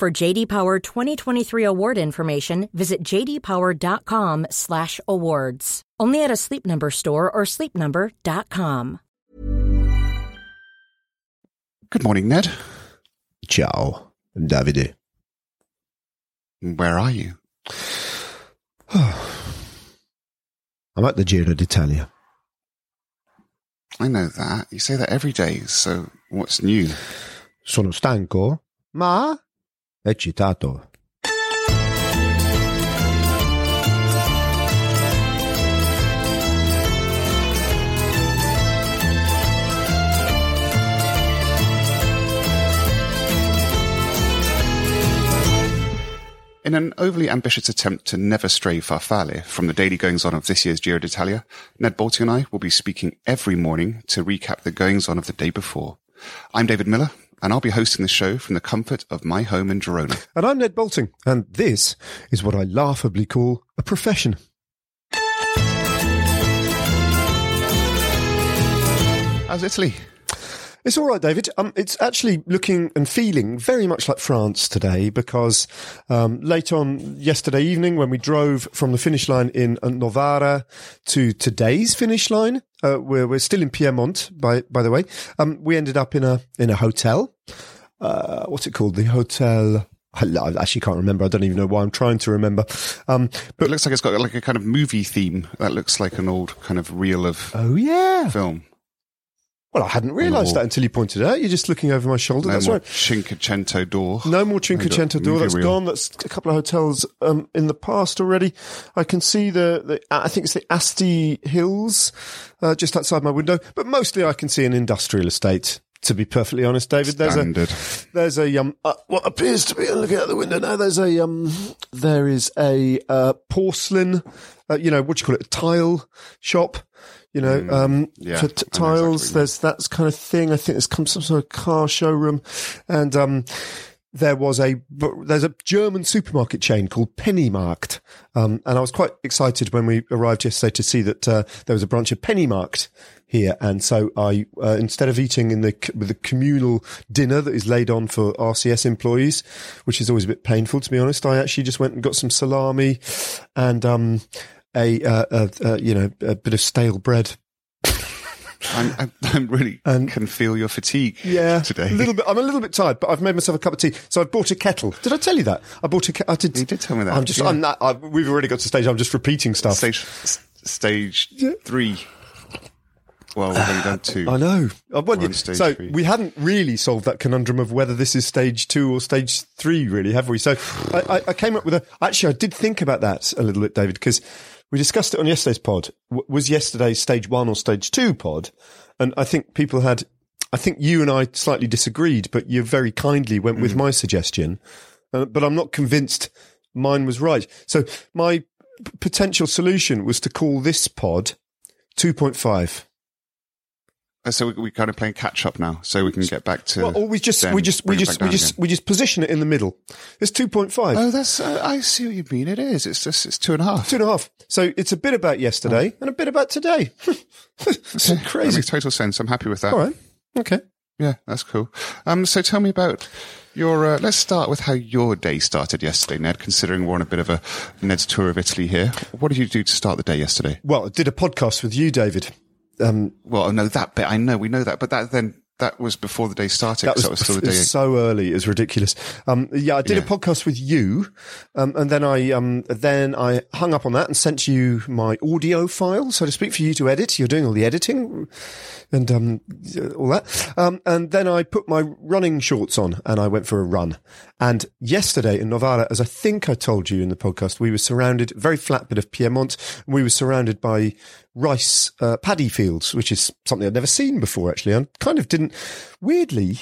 For JD Power 2023 award information, visit jdpower.com/awards. Only at a Sleep Number store or sleepnumber.com. Good morning, Ned. Ciao, Davide. Where are you? I'm at the Giro d'Italia. I know that. You say that every day, so what's new? Sono stanco, ma In an overly ambitious attempt to never stray farfalle from the daily goings on of this year's Giro d'Italia, Ned Boulting and I will be speaking every morning to recap the goings on of the day before. I'm David Millar, and I'll be hosting the show from the comfort of my home in Girona. And I'm Ned Boulting, and this is what I laughably call a profession. How's Italy? It's all right, David. Um, it's actually looking and feeling very much like France today because um, late on yesterday evening, when we drove from the finish line in Novara to today's finish line, uh, we're, we're still in Piedmont, by by the way. Um, we ended up in a in a hotel. Uh, what's it called? The hotel. I actually can't remember. I don't even know why I'm trying to remember. Um, but it looks like it's got like a kind of movie theme. That looks like an old kind of reel of oh yeah film. Well, I hadn't realised that until you pointed it out. You're just looking over my shoulder. No That's more right. Cinquecento door. No more Cinquecento door. That's gone. That's a couple of hotels um, in the past already. I can see the, the I think it's the Asti Hills uh, just outside my window, but mostly I can see an industrial estate. To be perfectly honest, David, there's Standard. a there's a um uh, what appears to be looking out the window now. There's a um there is a uh, porcelain, uh, you know what do you call it, a tile shop. You know, um, Mm, yeah, for t- know exactly tiles. there's that kind of thing. I think there's come some sort of car showroom, and um, there was a there's a German supermarket chain called Pennymarkt, um, and I was quite excited when we arrived yesterday to see that uh, there was a branch of Pennymarkt here, and so I uh, instead of eating in the with the communal dinner that is laid on for RCS employees, which is always a bit painful to be honest, I actually just went and got some salami and um, a, uh, uh, uh, you know a bit of stale bread I'm, I'm, I'm really And- can feel your fatigue Yeah, today. A little bit. I'm a little bit tired, but I've made myself a cup of tea. So I've bought a kettle. Did I tell you that? I bought a. Ke- I did. You did tell me that, I'm just. yeah. I'm not. I, we've already got to stage. I'm just repeating stuff. Stage stage three. Well, we've only done two. I know. Uh, well, We're on yeah, stage so three. we hadn't really solved that conundrum of whether this is stage two or stage three, really, have we? So I, I, I came up with a. Actually, I did think about that a little bit, David, because we discussed it on yesterday's pod. W- was yesterday's stage one or stage two pod? And I think people had. I think you and I slightly disagreed, but you very kindly went Mm. with my suggestion. Uh, but I'm not convinced mine was right. So my p- potential solution was to call this pod 2.5. Uh, So we, we kind of playing catch up now, so we can get back to. Well, or we just we just we just we just again. we just position it in the middle. It's two point five. Oh, that's. Uh, I see what you mean. It is. It's just. It's two and a half. Two and a half. So it's a bit about yesterday and a bit about today. it's That crazy. makes total sense. I'm happy with that. All right. Okay. Yeah, that's cool. Um, so tell me about your. Uh, let's start with how your day started yesterday, Ned. Considering we're on a bit of a Ned's tour of Italy here, what did you do to start the day yesterday? Well, I did a podcast with you, David. Um, Well, I know that bit. I know we know that, but that then that was before the day started. that was, so was still the day. so early. It was ridiculous. Um, yeah, I did a podcast with you, um, and then I um, then I hung up on that and sent you my audio file, so to speak, for you to edit. You're doing all the editing and um, all that. Um, and then I put my running shorts on and I went for a run. And yesterday in Novara, as I think I told you in the podcast, we were surrounded very flat bit of Piedmont. We were surrounded by rice uh, paddy fields, which is something I'd never seen before. Actually, I kind of didn't. Weirdly,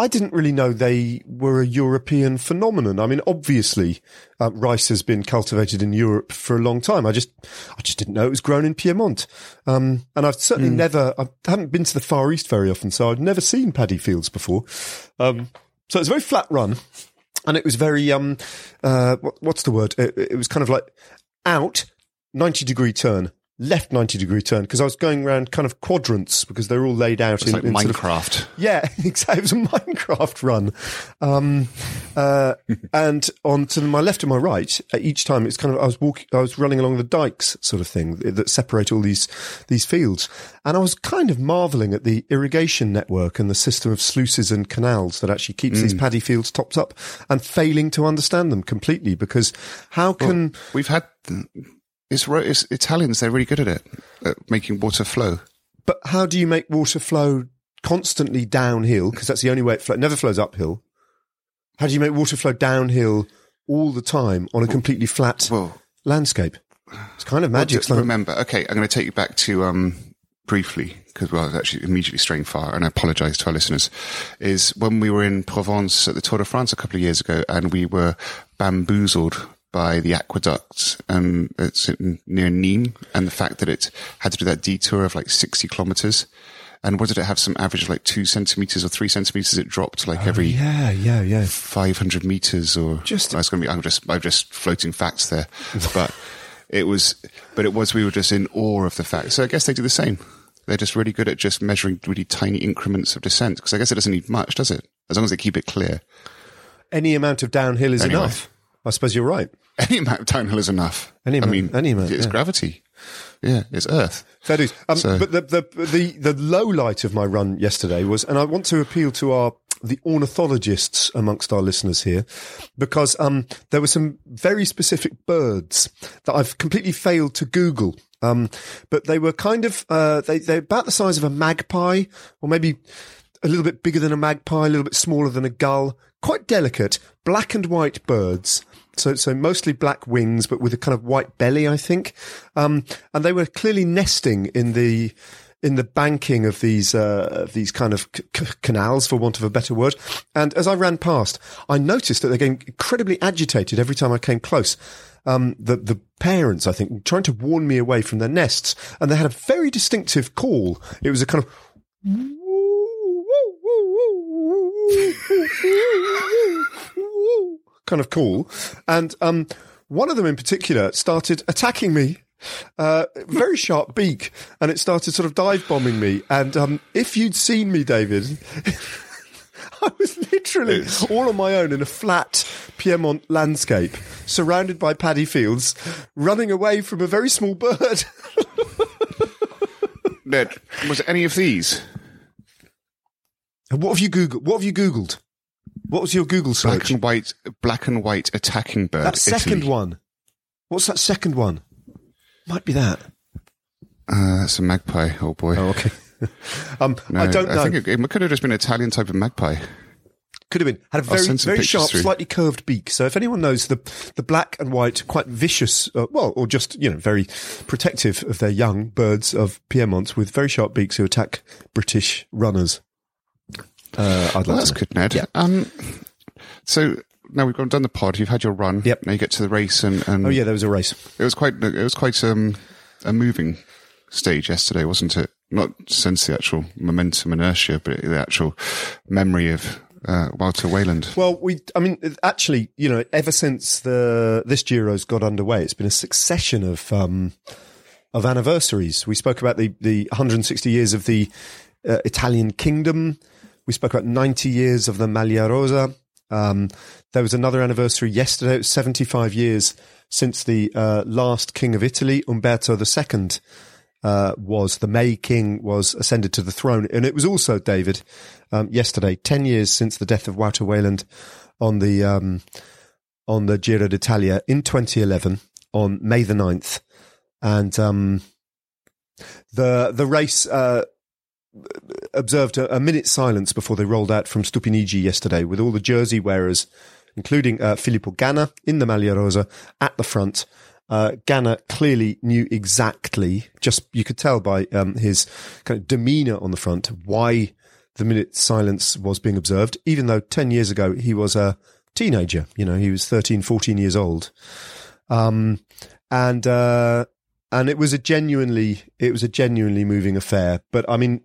I didn't really know they were a European phenomenon. I mean, obviously, uh, rice has been cultivated in Europe for a long time. I just, I just didn't know it was grown in Piedmont. Um, and I've certainly never, I haven't been to the Far East very often, so I've never seen paddy fields before. Um, so it's a very flat run, and it was very, um, uh, what, what's the word? It, it was kind of like out, ninety degree turn, left 90 degree turn because I was going around kind of quadrants because they're all laid out in, like in sort of- Minecraft. yeah, exactly. It was a Minecraft run. Um, uh, and on to my left and my right, each time it's kind of, I was walking, I was running along the dikes sort of thing that separate all these, these fields. And I was kind of marveling at the irrigation network and the system of sluices and canals that actually keeps these paddy fields topped up and failing to understand them completely because how can, We've had it's, it's Italians. They're really good at it, at making water flow. but how do you make water flow constantly downhill? Because that's the only way it flows. It never flows uphill. How do you make water flow downhill all the time on a completely flat Well, landscape? It's kind of magic. just remember. Okay, I'm going to take you back to um, briefly because well, I was actually immediately straying far, and I apologise to our listeners. Is when we were in Provence at the Tour de France a couple of years ago, and we were bamboozled by the aqueduct um, it's near Nîmes, and the fact that it had to do that detour of like 60 kilometers. And what did it have? Some average of like two centimeters or three centimeters. It dropped like oh, every yeah, yeah, yeah. 500 meters or Just- I was going to be I'm just I'm just floating facts there but it was but it was we were just in awe of the fact so I guess they do the same they're just really good at just measuring really tiny increments of descent because I guess it doesn't need much does it as long as they keep it clear Any amount of downhill is Anyway. enough. I suppose you're right. Any amount of downhill is enough Any I mean any amount, it's yeah. gravity yeah it's earth Fair dues. Um, So- But the, the the the low light of my run yesterday was, and I want to appeal to our the ornithologists amongst our listeners here, because um, there were some very specific birds that I've completely failed to Google. Um, but they were kind of uh, they they're about the size of a magpie, or maybe a little bit bigger than a magpie, a little bit smaller than a gull. Quite delicate, black and white birds. So, so mostly black wings, but with a kind of white belly, I think. Um, and they were clearly nesting in the, in the banking of these, uh, these kind of c- c- canals, for want of a better word. And as I ran past, I noticed that they're getting incredibly agitated every time I came close. Um, the, the parents, I think, trying to warn me away from their nests. And they had a very distinctive call. It was a kind of, kind of cool. And um, one of them in particular started attacking me. Uh, very sharp beak, and it started sort of dive bombing me. And um, if you'd seen me, David, I was literally all on my own in a flat Piedmont landscape, surrounded by paddy fields, running away from a very small bird. Ned was it any of these what have you googled? What have you googled? What was your Google search? black search? and white black and white attacking bird That second Italy. one. What's that second one? Might be that. uh, that's a magpie oh boy Oh, okay. um, no, I don't know. I think it, it could have just been an Italian type of magpie Could have been. Had a I'll very, very sharp, through. slightly curved beak. So if anyone knows the the black and white, quite vicious, uh, well, or just you know, very protective of their young birds of Piedmont with very sharp beaks who attack British runners, uh, I'd like Well, that's to good, Ned. Yeah. Um, so now we've gone done the pod. You've had your run. Yep. Now you get to the race, and, and Oh yeah, there was a race. it was quite it was quite um, a moving stage yesterday, wasn't it? Not since the actual momentum inertia, but the actual memory of uh, Wouter Weylandt. Well, we, I mean, actually, you know, ever since the this Giro's got underway, it's been a succession of um, of anniversaries. We spoke about the the 160 years of the uh, Italian kingdom. We spoke about 90 years of the Maglia Rosa. Um, there was another anniversary yesterday. It was 75 years since the uh, last king of Italy, Umberto II, uh, was the May King was ascended to the throne, and it was also David um, yesterday, ten years since the death of Wouter Weylandt on the um, on the Giro d'Italia in 2011 on May the 9th. and um, the the race. Uh, observed a, a minute's silence before they rolled out from Stupinigi yesterday, with all the jersey wearers, including uh, Filippo Ganna in the Maglia Rosa at the front. Uh, Ganna clearly knew exactly, just you could tell by um, his kind of demeanour on the front, why the minute silence was being observed, even though 10 years ago he was a teenager. You know, he was 13, 14 years old. Um, and, uh, and it was a genuinely, it was a genuinely moving affair. But I mean,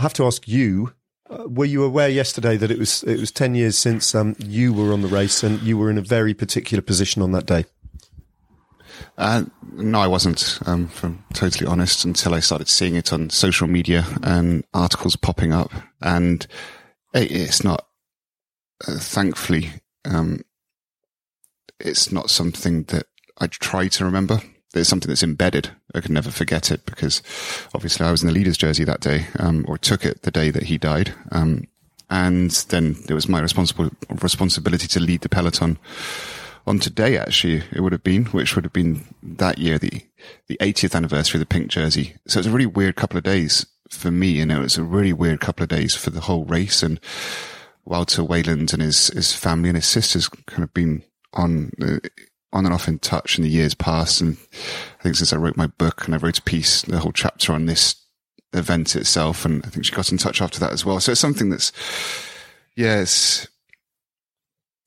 I have to ask you, uh, were you aware yesterday that it was, it was 10 years since, um, you were on the race and you were in a very particular position on that day? Uh, no, I wasn't, um, from totally honest, until I started seeing it on social media and articles popping up. And it, it's not, uh, thankfully, um, it's not something that I try to remember. It's something that's embedded. I could never forget it because obviously I was in the leader's jersey that day, um, or took it the day that he died. Um, and then it was my responsible responsibility to lead the peloton on today, actually, it would have been, which would have been that year, the, the 80th anniversary of the pink jersey. So it's a really weird couple of days for me. And it was a really weird couple of days for the whole race. And Wouter Weylandt and his, his family and his sisters kind of been on, uh, on and off in touch in the years past. And I think since I wrote my book and I wrote a piece, the whole chapter on this event itself. And I think she got in touch after that as well. So it's something that's, yes,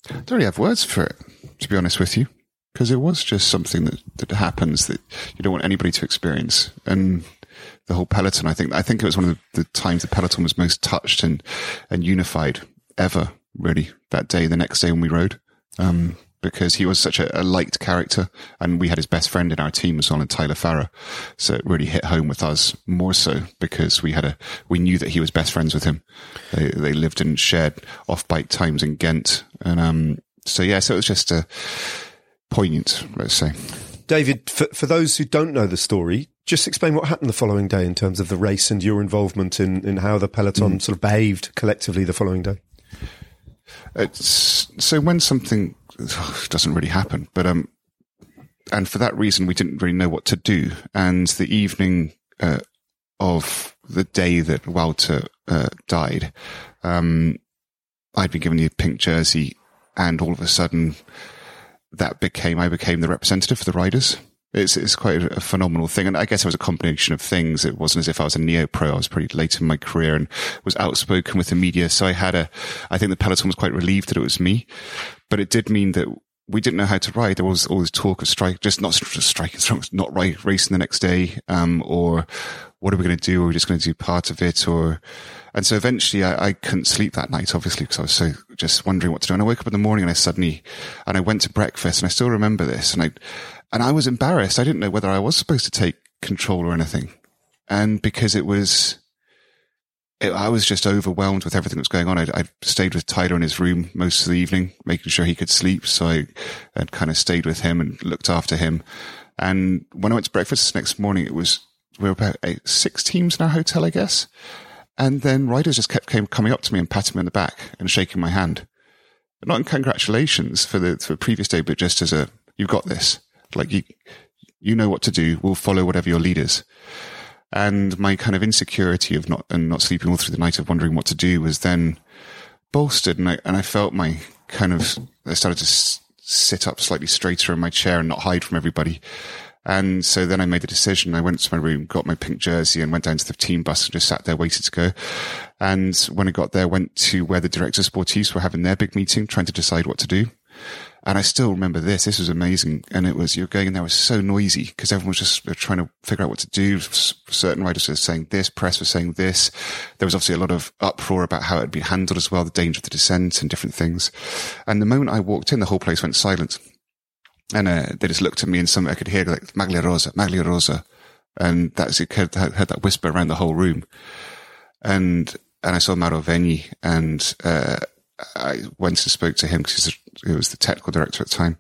I don't really have words for it to be honest with you, because it was just something that, that happens that you don't want anybody to experience. And the whole peloton, I think, I think it was one of the, the times the peloton was most touched and, and unified ever, really, that day, the next day when we rode. Um, because he was such a, a, liked character and we had his best friend in our team as well in Tyler Farrar. So it really hit home with us more so because we had a, we knew that he was best friends with him. They, they lived and shared off bike times in Ghent. And, um, so yeah, so it was just a poignant, let's say. David, for, for those who don't know the story, just explain what happened the following day in terms of the race and your involvement in, in how the peloton mm. sort of behaved collectively the following day. It's, so when something doesn't really happen, but um, and for that reason we didn't really know what to do. And the evening uh, of the day that Wouter uh, died, um, I'd been given the pink jersey and all of a sudden that became I became the representative for the riders. It's it's quite a, a, phenomenal thing, and I guess it was a combination of things. It wasn't as if I was a neo pro. I was pretty late in my career and was outspoken with the media, so I had a. I think the peloton was quite relieved that it was me, but it did mean that we didn't know how to ride. There was all this talk of strike, just not just striking, not right, racing the next day, um, or what are we going to do? Are we just going to do part of it, or and so eventually I, I couldn't sleep that night, obviously, because I was so just wondering what to do. And I woke up in the morning and I suddenly, and I went to breakfast and I still remember this. And I, and I was embarrassed. I didn't know whether I was supposed to take control or anything. And because it was, I was just overwhelmed with everything that was going on. I, I stayed with Tyler in his room most of the evening, making sure he could sleep. So I had kind of stayed with him and looked after him. And when I went to breakfast next morning, it was, we were about eight, six teams in our hotel, I guess. And then riders just kept came, coming up to me and patting me on the back and shaking my hand. Not in congratulations for the, for the previous day, but just as a, you've got this. Like you, you know what to do. We'll follow whatever your lead is. And my kind of insecurity of not, and not sleeping all through the night of wondering what to do was then bolstered. And I, and I felt my kind of, I started to s- sit up slightly straighter in my chair and not hide from everybody. And so then I made the decision. I went to my room, got my pink jersey and went down to the team bus and just sat there, waited to go. And when I got there, went to where the directors sportifs were having their big meeting, trying to decide what to do. And I still remember this. This was amazing. And it was, you're going in there was so noisy because everyone was just trying to figure out what to do. Certain writers were saying this, press were saying this. There was obviously a lot of uproar about how it had been handled as well, the danger of the descent and different things. And the moment I walked in, the whole place went silent. And uh, they just looked at me and some, I could hear like, Maglia Rosa, Maglia Rosa. And that's, it heard, heard that whisper around the whole room. And, and I saw Mauro Vegni and, uh, I went and spoke to him because he was the technical director at the time.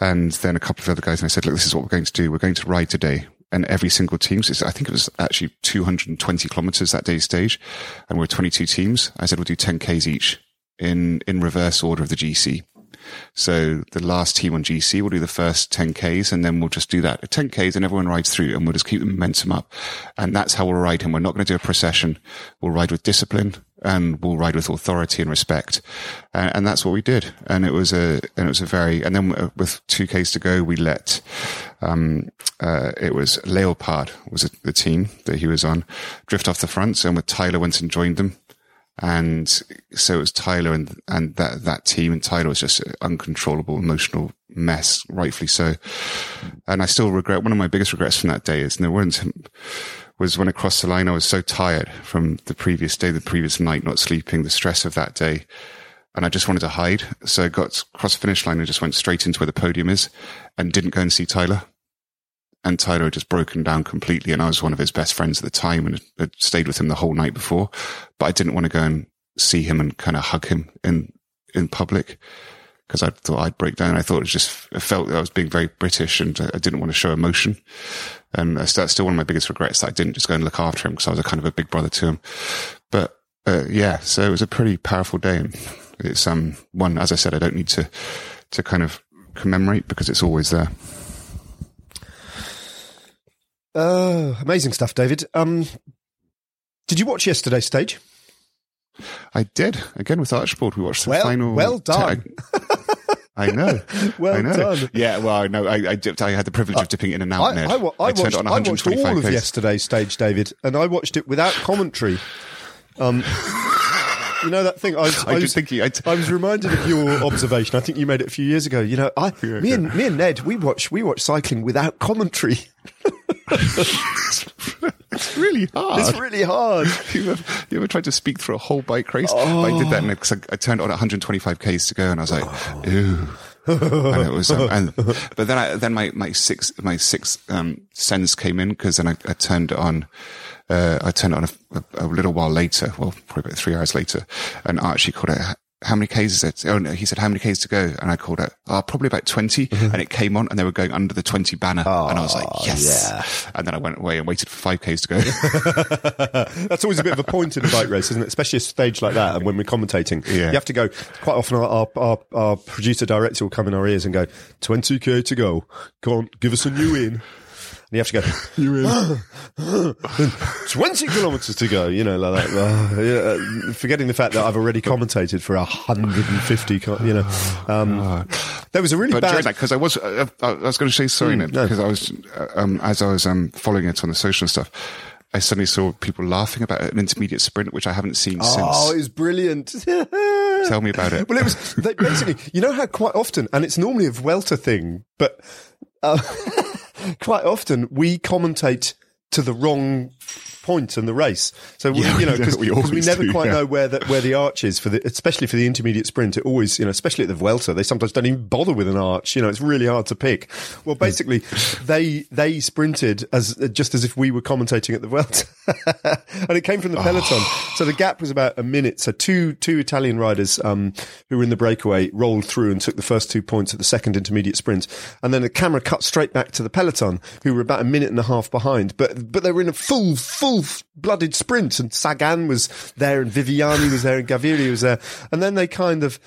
And then a couple of other guys and I said, look, this is what we're going to do. We're going to ride today. And every single team, so I think it was actually 220 kilometers that day stage. And we're 22 teams. I said, we'll do 10 Ks each in, in reverse order of the GC. So the last team on GC will do the first 10Ks and then we'll just do that. 10Ks and everyone rides through and we'll just keep the momentum up. And that's how we'll ride him. We're not going to do a procession. We'll ride with discipline and we'll ride with authority and respect. Uh, and that's what we did. And it was a, and it was a very, and then with two Ks to go, we let, um, uh, it was Leopard was the team that he was on, drift off the front. And with Tyler went and joined them. And so it was Tyler and, and that, that team and Tyler was just an uncontrollable emotional mess, rightfully so. And I still regret, one of my biggest regrets from that day is there weren't, was when I crossed the line, I was so tired from the previous day, the previous night, not sleeping, the stress of that day. And I just wanted to hide. So I got across the finish line and just went straight into where the podium is and didn't go and see Tyler and Tyler had just broken down completely. And I was one of his best friends at the time and had stayed with him the whole night before, but I didn't want to go and see him and kind of hug him in, in public because I thought I'd break down. I thought it was just, I felt that I was being very British and I didn't want to show emotion. And that's still one of my biggest regrets that I didn't just go and look after him because I was a kind of a big brother to him. But, uh, yeah, so it was a pretty powerful day. And it's, um, one, as I said, I don't need to, to kind of commemorate because it's always there. Uh, amazing stuff, David. Um, did you watch yesterday's stage? I did. Again with Archibald, we watched the well, final. Well done. I know. well I know. done. Yeah, well, I know. I, I, I had the privilege of dipping in and out. I, Ned. I, I I watched, on I watched 125 all of yesterday's stage, David, and I watched it without commentary. Um, you know that thing? I was, I I was, you- I t- I was reminded of your observation. I think you made it a few years ago. You know, I, Yeah, me and yeah. me and Ned, we watch we watch cycling without commentary. It's really hard. It's really hard. you, ever, you ever tried to speak through a whole bike race? I did that because I, I turned on 125 k's to go, and I was like, "Ew." and it was, um, and, but then I, then my, my six, my sixth, um, sense came in because then I, I turned it on, uh, I turned it on a, a, a little while later, well, probably about three hours later, and Archie called it, how many Ks is it? Oh no, he said, how many Ks to go? And I called it, oh, uh, probably about 20. Mm-hmm. And it came on and they were going under the 20 banner. and I was like, yes. And then I went away and waited for five Ks to go. That's always a bit of a point in a bike race, isn't it? Especially a stage like that, and when we're commentating, Yeah. you have to go. Quite often, our, our, our, producer director will come in our ears and go, "20 k to go. Go on, give us a new in." And you have to go, you in. 20 kilometers to go, you know, like that. Uh, yeah, uh, forgetting the fact that I've already commentated for 150, co- you know. Um, there was a really but bad. that, because I was, uh, I was going to say sorry, Ned, no. because I was, uh, um, as I was um, following it on the social stuff, I suddenly saw people laughing about an intermediate sprint, which I haven't seen since. Oh, it was brilliant. Tell me about it. Well, it was basically, you know how quite often, and it's normally a Vuelta thing, but uh, quite often we commentate to the wrong point in the race. So we, Yeah, you know, we- because we we, never do, quite yeah. know where the where the arch is for the, especially for the intermediate sprint. It always, you know, especially at the Vuelta, they sometimes don't even bother with an arch. You know, it's really hard to pick. Well, basically, they they sprinted as just as if we were commentating at the Vuelta, and it came from the peloton. So the gap was about a minute. So two two Italian riders um, who were in the breakaway rolled through and took the first two points at the second intermediate sprint, and then the camera cut straight back to the peloton, who were about a minute and a half behind. But but they were in a full full blooded sprint, and Sagan was there, and Viviani was there, and Gaviria was there, and then they kind of.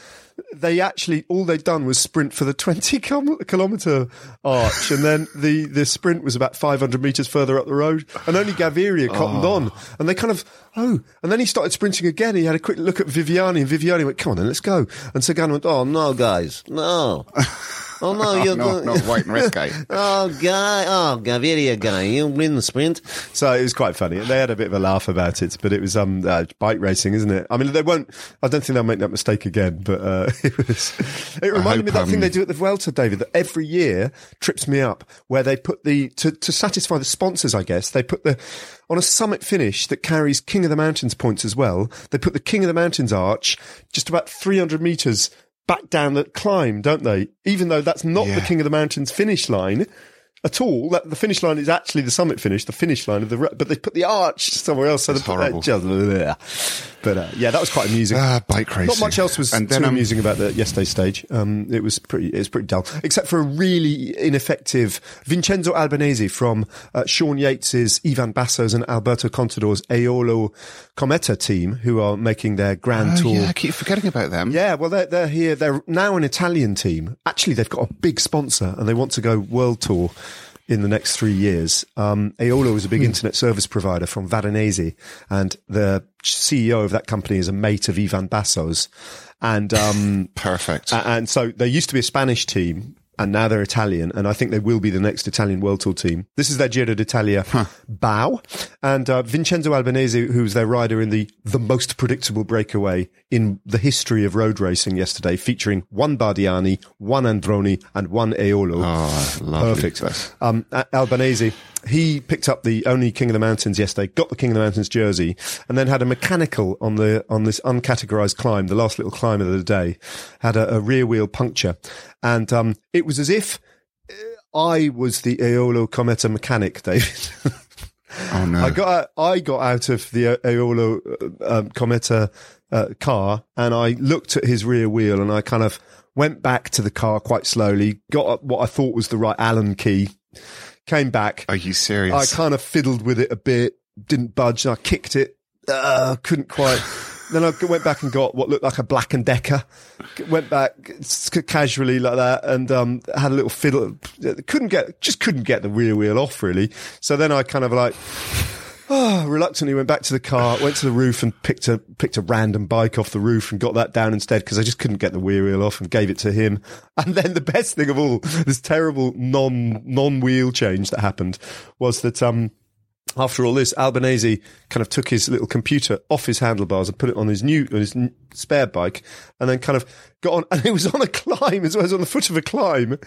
They actually all they'd done was sprint for the twenty kil- kilometer arch, and then the the sprint was about five hundred meters further up the road, and only Gaviria cottoned on, and they kind of oh, and then he started sprinting again. He had a quick look at Viviani, and Viviani went, "Come on, then let's go," and Sagan went, "Oh no, guys, no." Oh no, you're no, going. not white and red guy. Oh, guy. Oh, Gaviria guy. You win the sprint. So it was quite funny. They had a bit of a laugh about it, but it was um uh, bike racing, isn't it? I mean, they won't. I don't think they'll make that mistake again. But uh, it was. It reminded me of that thing um, they do at the Vuelta, David. That every year trips me up, where they put the to to satisfy the sponsors. I guess they put the on a summit finish that carries King of the Mountains points as well. They put the King of the Mountains arch just about three hundred meters back down the climb, don't they? Even though that's not the King of the Mountains finish line at all. That the finish line is actually the summit finish, the finish line of the. But they put the arch somewhere else. So they put that horrible. just, but uh, yeah, that was quite amusing. Ah, bike racing. Not much else was and then, too um, amusing about the yesterday's stage. Um, it was pretty, it was pretty dull, except for a really ineffective Vincenzo Albanese from uh, Sean Yates's, Ivan Basso's, and Alberto Contador's Eolo Kometa team, who are making their grand Oh, tour. yeah, I keep forgetting about them. Yeah, well, they're, they're here. They're now an Italian team. Actually, they've got a big sponsor and they want to go world tour in the next three years. Um, Eolo is a big internet service provider from Varanese and the CEO of that company is a mate of Ivan Basso's. And, um, Perfect. and so there used to be a Spanish team and now they're Italian, and I think they will be the next Italian World Tour team. This is their Giro d'Italia bow, and uh, Vincenzo Albanese, who's their rider in the the most predictable breakaway in the history of road racing yesterday, featuring one Bardiani, one Androni, and one Eolo. Oh. Perfect. Um, Albanese, he picked up the only King of the Mountains yesterday, got the King of the Mountains jersey, and then had a mechanical on the on this uncategorized climb, the last little climb of the day, had a, a rear wheel puncture, and um, it was as if uh, I was the Eolo Kometa mechanic, David. Oh no! I got out, I got out of the Eolo uh, um, Kometa uh, car and I looked at his rear wheel and I kind of went back to the car quite slowly, got what I thought was the right Allen key, came back. Are you serious? I kind of fiddled with it a bit, didn't budge. I kicked it, uh, couldn't quite. then I went back and got what looked like a Black and Decker. Went back casually like that and um, had a little fiddle. Couldn't get, just couldn't get the rear wheel off really. So then I kind of like. Oh, reluctantly went back to the car, went to the roof and picked a picked a random bike off the roof and got that down instead because I just couldn't get the rear wheel off and gave it to him. And then the best thing of all, this terrible non non wheel change that happened was that um after all this, Albanese kind of took his little computer off his handlebars and put it on his new, on his spare bike, and then kind of got on. And it was on a climb as well as on the foot of a climb,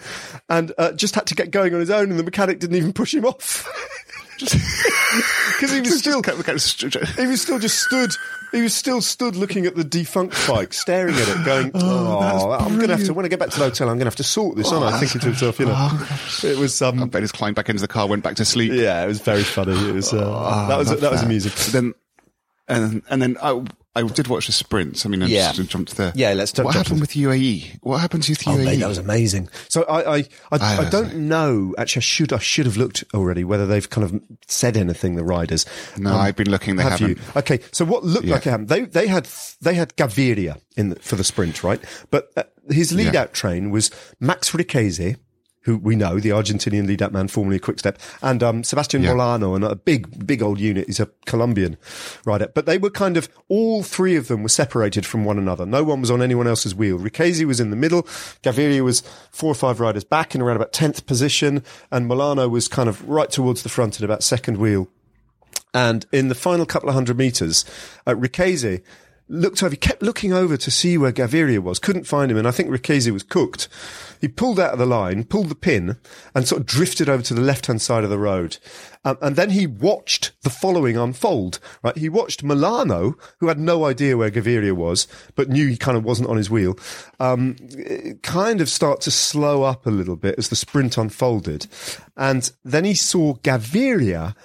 and uh, just had to get going on his own. And the mechanic didn't even push him off because he was still he was still just stood. He was still stood looking at the defunct bike, staring at it, going, "Oh, I'm going to have to when I get back to the hotel, I'm going to have to sort this." Oh, on, thinking to himself, you know, oh, it was. Um, I bet he's climbed back into the car, went back to sleep. Yeah, it was very funny. It was uh, oh, that was that was amusing. Then and and then I, I did watch the sprints. I mean, I Yeah. just jumped there. Yeah, let's jump- What happened with UAE? What happened to Oh, UAE? mate, that was amazing. So I, I, I, I, I- don't know. Actually, I should, I should have looked already whether they've kind of said anything. The riders. No, I've been looking. They have haven't. you? Okay, so what looked Yeah. like it happened? They they had they had Gaviria in the, for the sprint, right? But uh, his lead Yeah. out train was Max Richeze, who we know, the Argentinian lead out man, formerly of Quickstep, and um, Sebastian Yeah. Molano, and a big big old unit. He's a Colombian rider, but they were kind of all three of them were separated from one another. No one was on anyone else's wheel. Richeze was in the middle. Gaviria was four or five riders back in around about tenth position, and Molano was kind of right towards the front at about second wheel. And in the final couple of hundred meters, uh, looked over, he kept looking over to see where Gaviria was, couldn't find him. And I think Richeze was cooked. He pulled out of the line, pulled the pin and sort of drifted over to the left hand side of the road. Um, and then he watched the following unfold, right? He watched Molano, who had no idea where Gaviria was, but knew he kind of wasn't on his wheel, um, kind of start to slow up a little bit as the sprint unfolded. And then he saw Gaviria,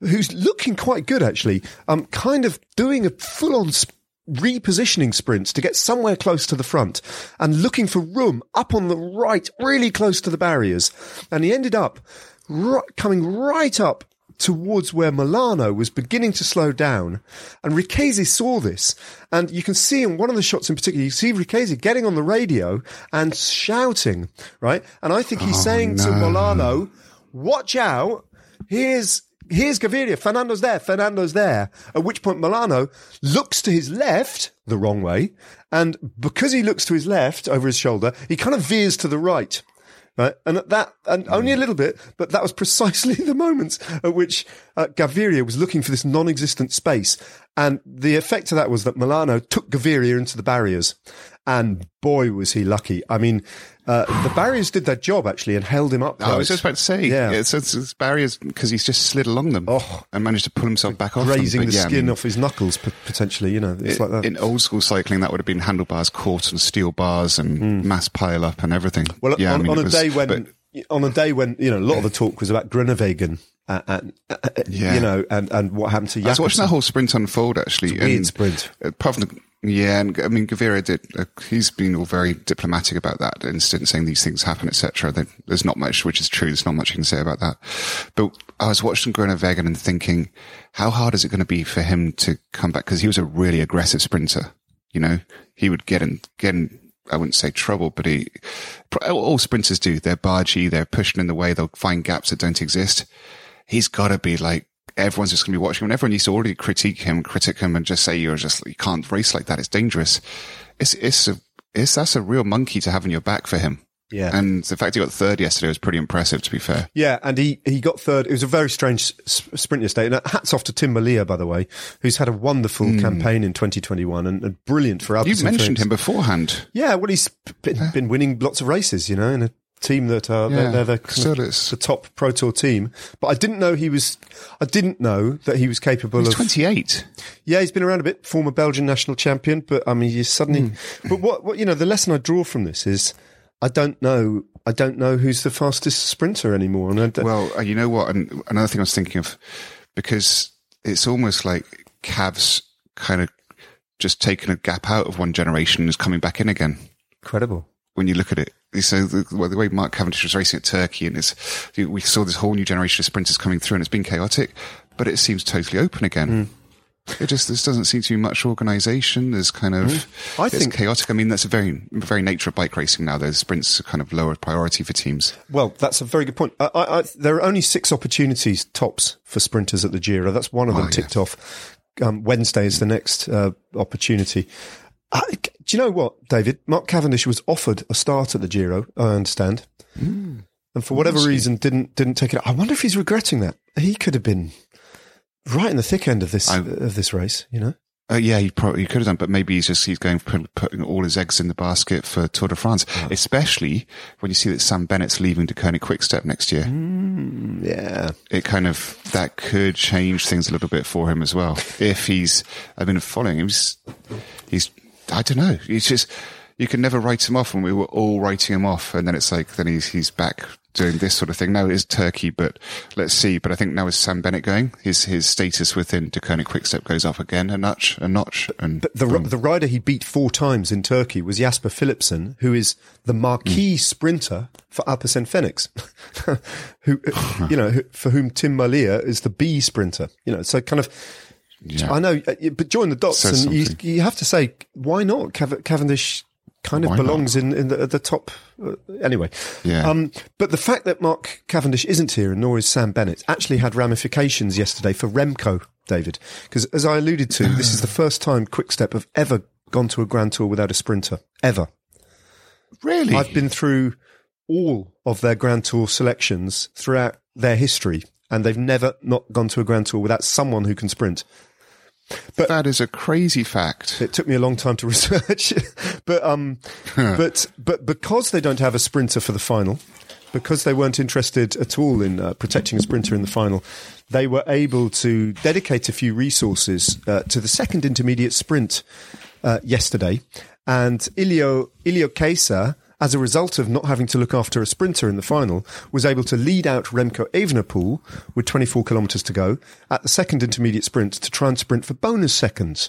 who's looking quite good actually, um, kind of doing a full on sp- repositioning sprints to get somewhere close to the front and looking for room up on the right, really close to the barriers. And he ended up right, coming right up towards where Molano was beginning to slow down. And Richeze saw this. And you can see in one of the shots in particular, you see Richeze getting on the radio and shouting, right? And I think he's oh, saying to Molano, watch out. Here's, here's Gaviria. Fernando's there. Fernando's there. At which point Molano looks to his left the wrong way. And because he looks to his left over his shoulder, he kind of veers to the right. Right. And at that, and only a little bit, but that was precisely the moments at which uh, Gaviria was looking for this non-existent space. And the effect of that was that Molano took Gaviria into the barriers. And boy, was he lucky. I mean, uh, the barriers did their job actually and held him up. I was just about to say, Yeah. it's, it's, it's barriers because he's just slid along them Oh. and managed to pull himself back off them. Grazing the yeah, I skin mean, off his knuckles, p- potentially, you know, it's it- like that. In old school cycling, that would have been handlebars caught and steel bars and mass pile up and everything. Well, yeah, I on, mean, on a was- day when, but- on a day when you know, a lot of the talk was about Groenewegen, uh, and uh, uh, Yeah. you know, and, and what happened to I was watching that whole sprint unfold actually. It's and sprint. Apart from the, yeah, and I mean, Gaviria did. Uh, he's been all very diplomatic about that incident, saying these things happen, etc. There's not much, which is true. There's not much you can say about that. But I was watching Groenewegen and thinking, how hard is it going to be for him to come back? Because he was a really aggressive sprinter. You know, he would get in, get in. I wouldn't say trouble, but he, all sprinters do. They're bargy. They're pushing in the way. They'll find gaps that don't exist. He's got to be like, everyone's just going to be watching him. And everyone used to already critique him, critic him and just say, you're just, you can't race like that. It's dangerous. It's, it's a, it's, that's a real monkey to have in your back for him. Yeah. And the fact he got third yesterday was pretty impressive, to be fair. Yeah, and he, he got third. It was a very strange sprint yesterday. And hats off to Tim Merlier, by the way, who's had a wonderful campaign in 2021 and, and brilliant for Alpecin. You mentioned him beforehand. Yeah, well, he's been, been winning lots of races, you know, in a team that uh, they're, they're the, kind still of- is. the top Pro Tour team. But I didn't know he was. I didn't know that he was capable He's of. 28. Yeah, he's been around a bit, former Belgian national champion. But I mean, you suddenly. Hmm. But what, what you know, the lesson I draw from this is, I don't know. I don't know who's the fastest sprinter anymore. And Well, uh, you know what? And another thing I was thinking of, because it's almost like Cavs kind of just taken a gap out of one generation and is coming back in again. incredible. When you look at it, so the, well, the way Mark Cavendish was racing at Turkey, and it's, we saw this whole new generation of sprinters coming through, and it's been chaotic, but it seems totally open again. It just this doesn't seem to be much organisation. There's kind of I it's think- chaotic. I mean, that's a very very nature of bike racing now. There's sprints are kind of lower priority for teams. Well, that's a very good point. I, I, I, there are only six opportunities tops for sprinters at the Giro. That's one of them Oh, ticked off. Um, Wednesday is the next uh, opportunity. I, do you know what, David? Mark Cavendish was offered a start at the Giro. I understand, Hmm. and for whatever reason, didn't didn't take it. I wonder if he's regretting that. He could have been right in the thick end of this I- of this race. You know, Uh, yeah, he probably he could have done, but maybe he's just he's going putting all his eggs in the basket for Tour de France, especially when you see that Sam Bennett's leaving to Koenig Quickstep next year. yeah. It kind of that could change things a little bit for him as well. If he's, I've been following him. He's, he's I don't know. He's just you can never write him off, and we were all writing him off, and then it's like then he's he's back doing this sort of thing. Now it is Turkey, but let's see. But I think now is Sam Bennett going, his his status within Deceuninck Quickstep goes up again a notch, a notch, and But the the rider he beat four times in Turkey was Jasper Philipsen, who is the marquee sprinter for Alpecin Fenix, who you know for whom Tim Merlier is the B sprinter. You know, so kind of. Yeah. I know, uh, but join the dots, Says and you, you have to say why not? Cav- Cavendish kind of Why not? belongs in in the, at the top. Uh, anyway, Yeah. Um, but the fact that Mark Cavendish isn't here, and nor is Sam Bennett, actually had ramifications yesterday for Remco, David. Because as I alluded to, this is the first time Quickstep have ever gone to a Grand Tour without a sprinter. Ever. really, I've been through all of their Grand Tour selections throughout their history, and they've never not gone to a Grand Tour without someone who can sprint. That is a crazy fact. It took me a long time to research, but um, but but because they don't have a sprinter for the final, because they weren't interested at all in uh, protecting a sprinter in the final, they were able to dedicate a few resources uh, to the second intermediate sprint uh, yesterday, and Iljo Iljo Keisse. As a result of not having to look after a sprinter in the final, was able to lead out Remco Evenepoel with 24 kilometres to go at the second intermediate sprint to try and sprint for bonus seconds.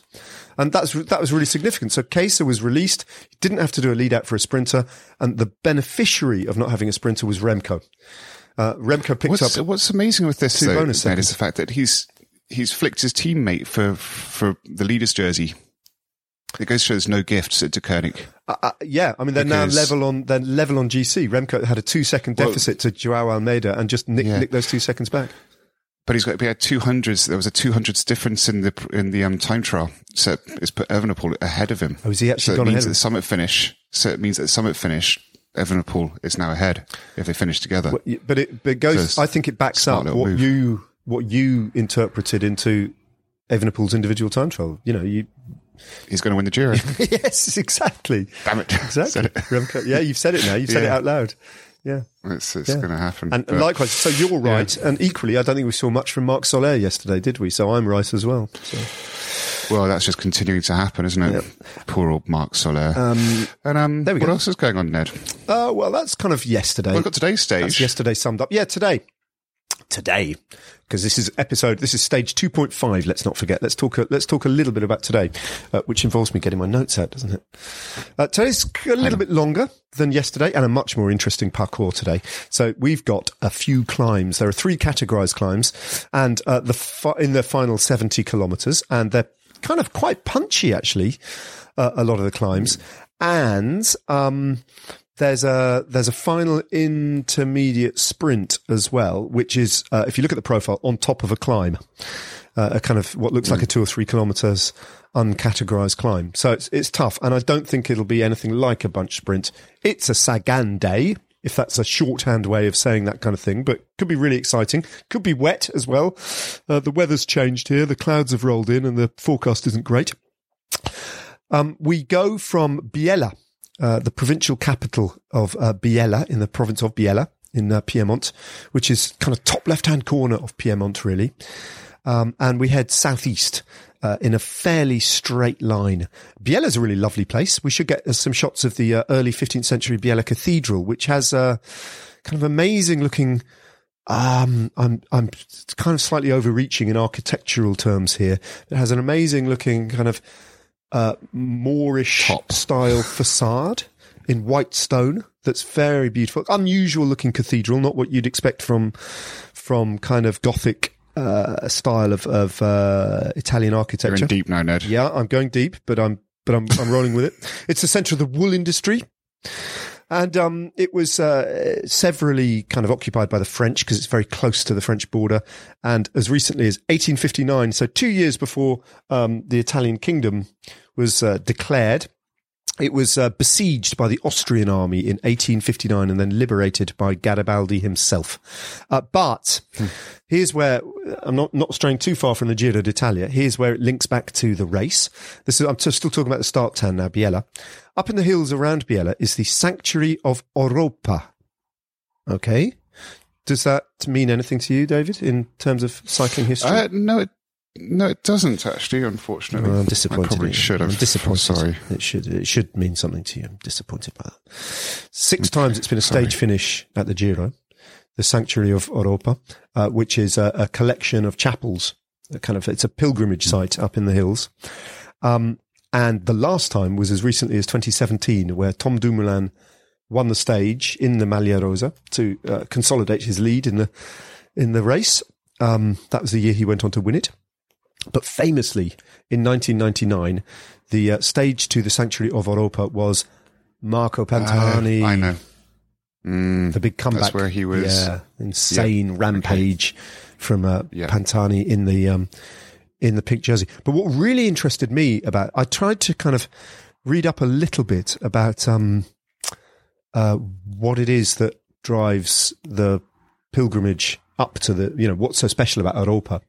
And that's, that was really significant. So Keisse was released. He didn't have to do a lead out for a sprinter. And the beneficiary of not having a sprinter was Remco. Uh, Remco picked What's, up. what's amazing with this though, bonus is the fact that he's he's flicked his teammate for for the leader's jersey. It goes to show there's no gifts at Deceuninck. Uh, uh, yeah, I mean they're Because- now level on they're level on GC. Remco had a two second Well- deficit to Joao Almeida and just nicked Yeah. nicked those two seconds back. But he's got he had two hundreds. There was a two hundreds difference in the in the um, time trial. So it's put Evenepoel ahead of him. Oh, is he actually so it gone means ahead at the summit finish. So it means that summit finish, Evenepoel is now ahead if they finish together. But, it, but it goes. Just I think it backs up what move. you what you interpreted into Evenepoel's individual time trial. You know, you He's going to win the Giro. yes, exactly, Damn it! exactly. It. Yeah, you've said it now. You've said it out loud. Yeah, It's, it's Yeah. going to happen. and, likewise. So you're right, and equally, I don't think we saw much from Marc Soler yesterday, did we? So I'm right as well. So. well, that's just continuing to happen, isn't it? Poor old Marc Soler. Um, and um, there we what go. else is going on, Ned? uh, well, that's kind of yesterday. Well, we've got today's stage. That's yesterday summed up. Yeah, today. Today. Because this is episode, this is stage 2.5. Let's not forget. Let's talk, a, let's talk a little bit about today, uh, which involves me getting my notes out, doesn't it? Uh, today's a little bit longer than yesterday and a much more interesting parcours today. So we've got a few climbs. There are three categorized climbs and, uh, the, fi- in the final 70 kilometers and they're kind of quite punchy actually, uh, a lot of the climbs. And, um, there's a there's a final intermediate sprint as well, which is uh, if you look at the profile on top of a climb, uh, a kind of what looks like a two or three kilometers uncategorized climb. So it's it's tough, and I don't think it'll be anything like a bunch sprint. It's a Sagan day, if that's a shorthand way of saying that kind of thing, but could be really exciting. Could be wet as well. Uh, the weather's changed here. The clouds have rolled in, and the forecast isn't great. Um, we go from Biella, uh, the provincial capital of uh, Biella in the province of Biella in uh, Piedmont, which is kind of top left hand corner of Piedmont, really. Um, and we head southeast uh, in a fairly straight line. Biella is a really lovely place. We should get uh, some shots of the uh, early 15th century Biella Cathedral, which has a kind of amazing looking. Um, I'm I'm kind of slightly overreaching in architectural terms here. It has an amazing looking kind of uh, Moorish Top. style facade in white stone that's very beautiful. Unusual looking cathedral, not what you'd expect from from kind of Gothic uh, style of of uh, Italian You're architecture. in deep now, Ned. Yeah, I'm going deep, but I'm but I'm I'm rolling with it. It's the centre of the wool industry. And um, it was uh, severally kind of occupied by the French because it's very close to the French border. And as recently as 1859, so two years before um, the Italian kingdom was uh, declared, it was uh, besieged by the Austrian army in 1859 and then liberated by Garibaldi himself. Uh, but here's where I'm not, not straying too far from the Giro d'Italia. Here's where it links back to the race. This is, I'm t- still talking about the start town now, Biella. Up in the hills around Biella is the Sanctuary of Oropa. Okay. Does that mean anything to you, David, in terms of cycling history? Uh, no, it, no, it doesn't actually. Unfortunately, Well, I'm disappointed. I probably should have. I'm disappointed. I'm sorry. It should it should mean something to you. I'm disappointed by that. Six times it's been a stage Sorry. finish at the Giro, the Sanctuary of Oropa, uh, which is a, a collection of chapels. A kind of it's a pilgrimage site up in the hills. Um, and the last time was as recently as 2017, where Tom Dumoulin won the stage in the Maglia Rosa to uh, consolidate his lead in the in the race. Um, that was the year he went on to win it. But famously, in 1999, the uh, stage to the Sanctuary of Oropa was Marco Pantani. Uh, I know. Mm, The big comeback. That's where he was. Yeah, insane rampage from uh, Yeah. Pantani in the um, in the pink jersey. But what really interested me about, I tried to kind of read up a little bit about um, uh, what it is that drives the pilgrimage up to the, you know, what's so special about Oropa.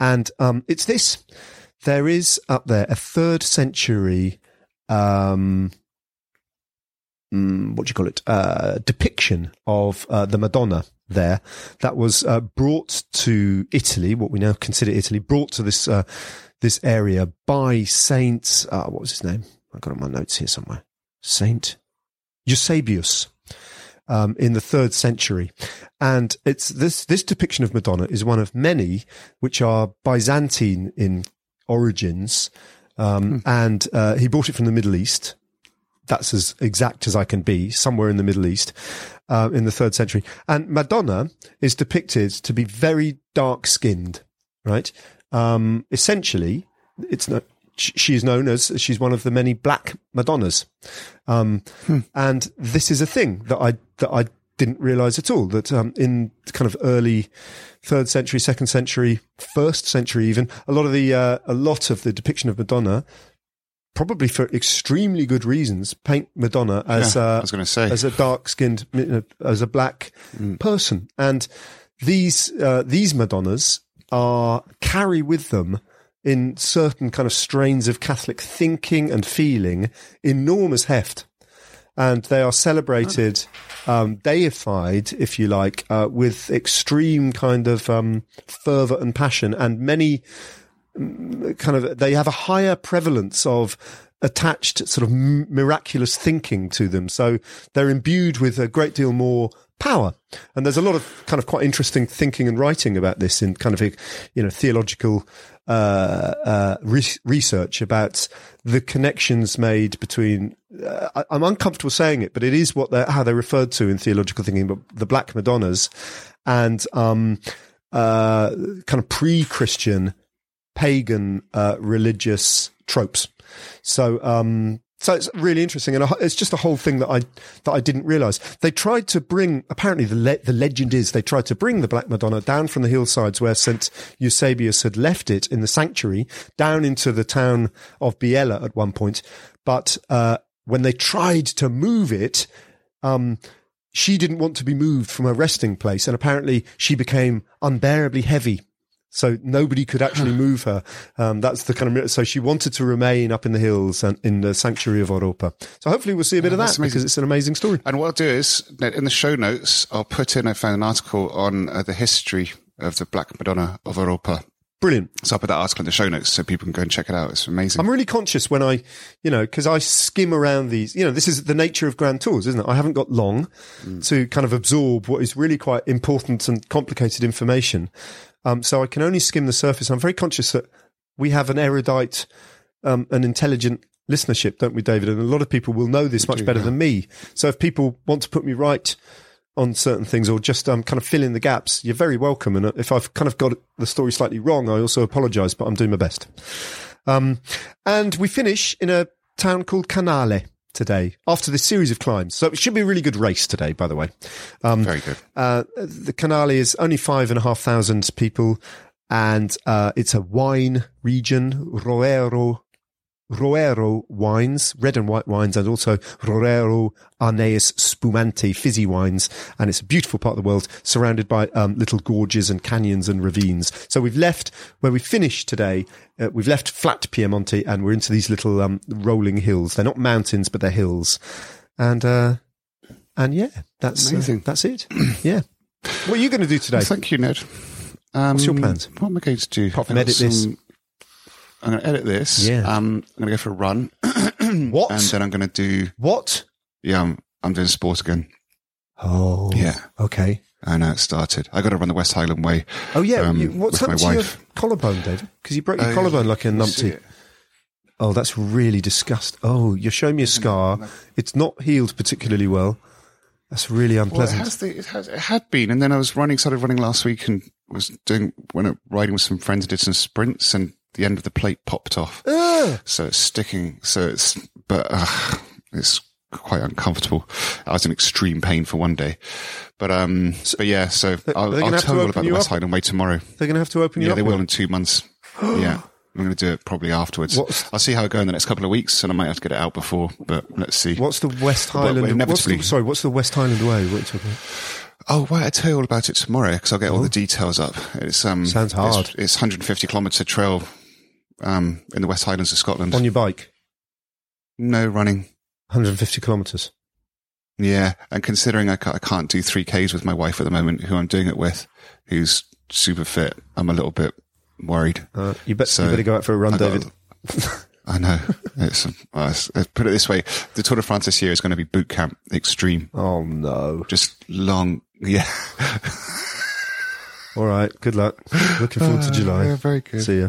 And um, it's this: there is up there a third century. Um, mm, what do you call it? Uh, depiction of uh, the Madonna there that was uh, brought to Italy, what we now consider Italy, brought to this uh, this area by Saint. Uh, what was his name? I got it on my notes here somewhere. Saint Eusebius. Um, in the third century, and it's this this depiction of Madonna is one of many which are Byzantine in origins, um, and uh, he brought it from the Middle East, that's as exact as I can be, somewhere in the Middle East, uh, in the third century. And Madonna is depicted to be very dark skinned, right? Um, essentially, it's not, sh- she is known as, she's one of the many black Madonnas. Um, and this is a thing that I, that I didn't realize at all that, um, in kind of early third century, second century, first century even, a lot of the, uh, a lot of the depiction of Madonna probably for extremely good reasons, paint Madonna as Yeah, I a, was going to say. as a dark skinned, as a black person. And these, uh, these Madonnas are, carry with them in certain kind of strains of Catholic thinking and feeling enormous heft. And they are celebrated, um, deified, if you like, uh, with extreme kind of um, fervor and passion, and many kind of they have a higher prevalence of attached sort of miraculous thinking to them. So they're imbued with a great deal more power. And there's a lot of kind of quite interesting thinking and writing about this in kind of you know theological uh, uh, re- research about the connections made between uh, I, I'm uncomfortable saying it but it is what they're how they're referred to in theological thinking but the black madonnas and um uh kind of pre-christian pagan religious tropes. So um, So it's really interesting, and it's just a whole thing that I that I didn't realize. They tried to bring. Apparently, the le- the legend is they tried to bring the Black Madonna down from the hillsides where Saint Eusebius had left it in the sanctuary down into the town of Biella at one point. But uh, when they tried to move it, um, she didn't want to be moved from her resting place, and apparently she became unbearably heavy so nobody could actually move her. Um, that's the kind of so she wanted to remain up in the hills and in the sanctuary of Oropa. So hopefully we'll see a bit Oh, of that amazing. because it's an amazing story. And what I'll do is in the show notes, I'll put in. I found an article on uh, the history of the Black Madonna of Oropa. Brilliant. So I'll put that article in the show notes so people can go and check it out. It's amazing. I'm really conscious when I, you know, because I skim around these. You know, this is the nature of grand tours, isn't it? I haven't got long to kind of absorb what is really quite important and complicated information. Um, so I can only skim the surface. I'm very conscious that we have an erudite, um, an intelligent listenership, don't we, David? And a lot of people will know this much better than me. So if people want to put me right on certain things or just um, kind of fill in the gaps, you're very welcome. And uh, if I've kind of got the story slightly wrong, I also apologise, but I'm doing my best. Um, and we finish in a town called Canale today after this series of climbs. So it should be a really good race today, by the way. Um, Very good. uh, the Canale is only five and a half thousand people, and uh, it's a wine region, Roero. Roero wines, red and white wines, and also Roero Arneis Spumante fizzy wines. And it's a beautiful part of the world, surrounded by um, little gorges and canyons and ravines. So we've left where we finished today. Uh, we've left flat Piemonte, and we're into these little um, rolling hills. They're not mountains, but they're hills. And uh, and yeah, that's uh, that's it. yeah. What are you going to do today? Thank you, Ned. Um, What's your plans? What am I going to do? Apart from I've got edit this. I'm going to edit this. Yeah. Um, I'm going to go for a run, What? and then I'm going to do. what? Yeah, I'm, I'm doing sport again. Oh, Yeah. Okay. I know it started. I got to run the West Highland Way. Oh yeah. um, you, what's happened to your collarbone, David? Because you broke your Oh, collarbone like a numpty. it? Oh, that's really disgusting. Oh, you're showing me a scar. It's not healed particularly well. That's really Well, it unpleasant. has, the, it has. It had been, and then I was running. Started running last week, and was doing went out riding with some friends. And did some sprints, and the end of the plate popped off. Ugh. So it's sticking. So it's, but uh, it's quite uncomfortable. I was in extreme pain for one day, but um, but yeah. So I'll, I'll tell you all about you the West? Highland Way tomorrow. They're going to have to open you Yeah, up. they will now. in two months. yeah. I'm going to do it probably afterwards. What's- I'll see how I go in the next couple of weeks, and I might have to get it out before. But let's see. What's the West Well, Highland? what's the, sorry, what's the West Highland Way? What are you talking about? Oh, well, I'll tell you all about it tomorrow because I'll get all the details up. It's um, Oh. Sounds hard. It's, it's 150 kilometre trail um, in the West Highlands of Scotland. On your bike, no running. 150 kilometres. Yeah, and considering I can't, I can't do three Ks with my wife at the moment, who I'm doing it with, who's super fit, I'm a little bit worried. Uh, you, bet, So, you better go out for a run, I got- David. I know. It's, uh, uh, put it this way: the Tour de France this year is going to be boot camp extreme, Oh no! just long. Yeah, All right. Good luck. Looking forward to July. Uh, yeah, very good. See ya.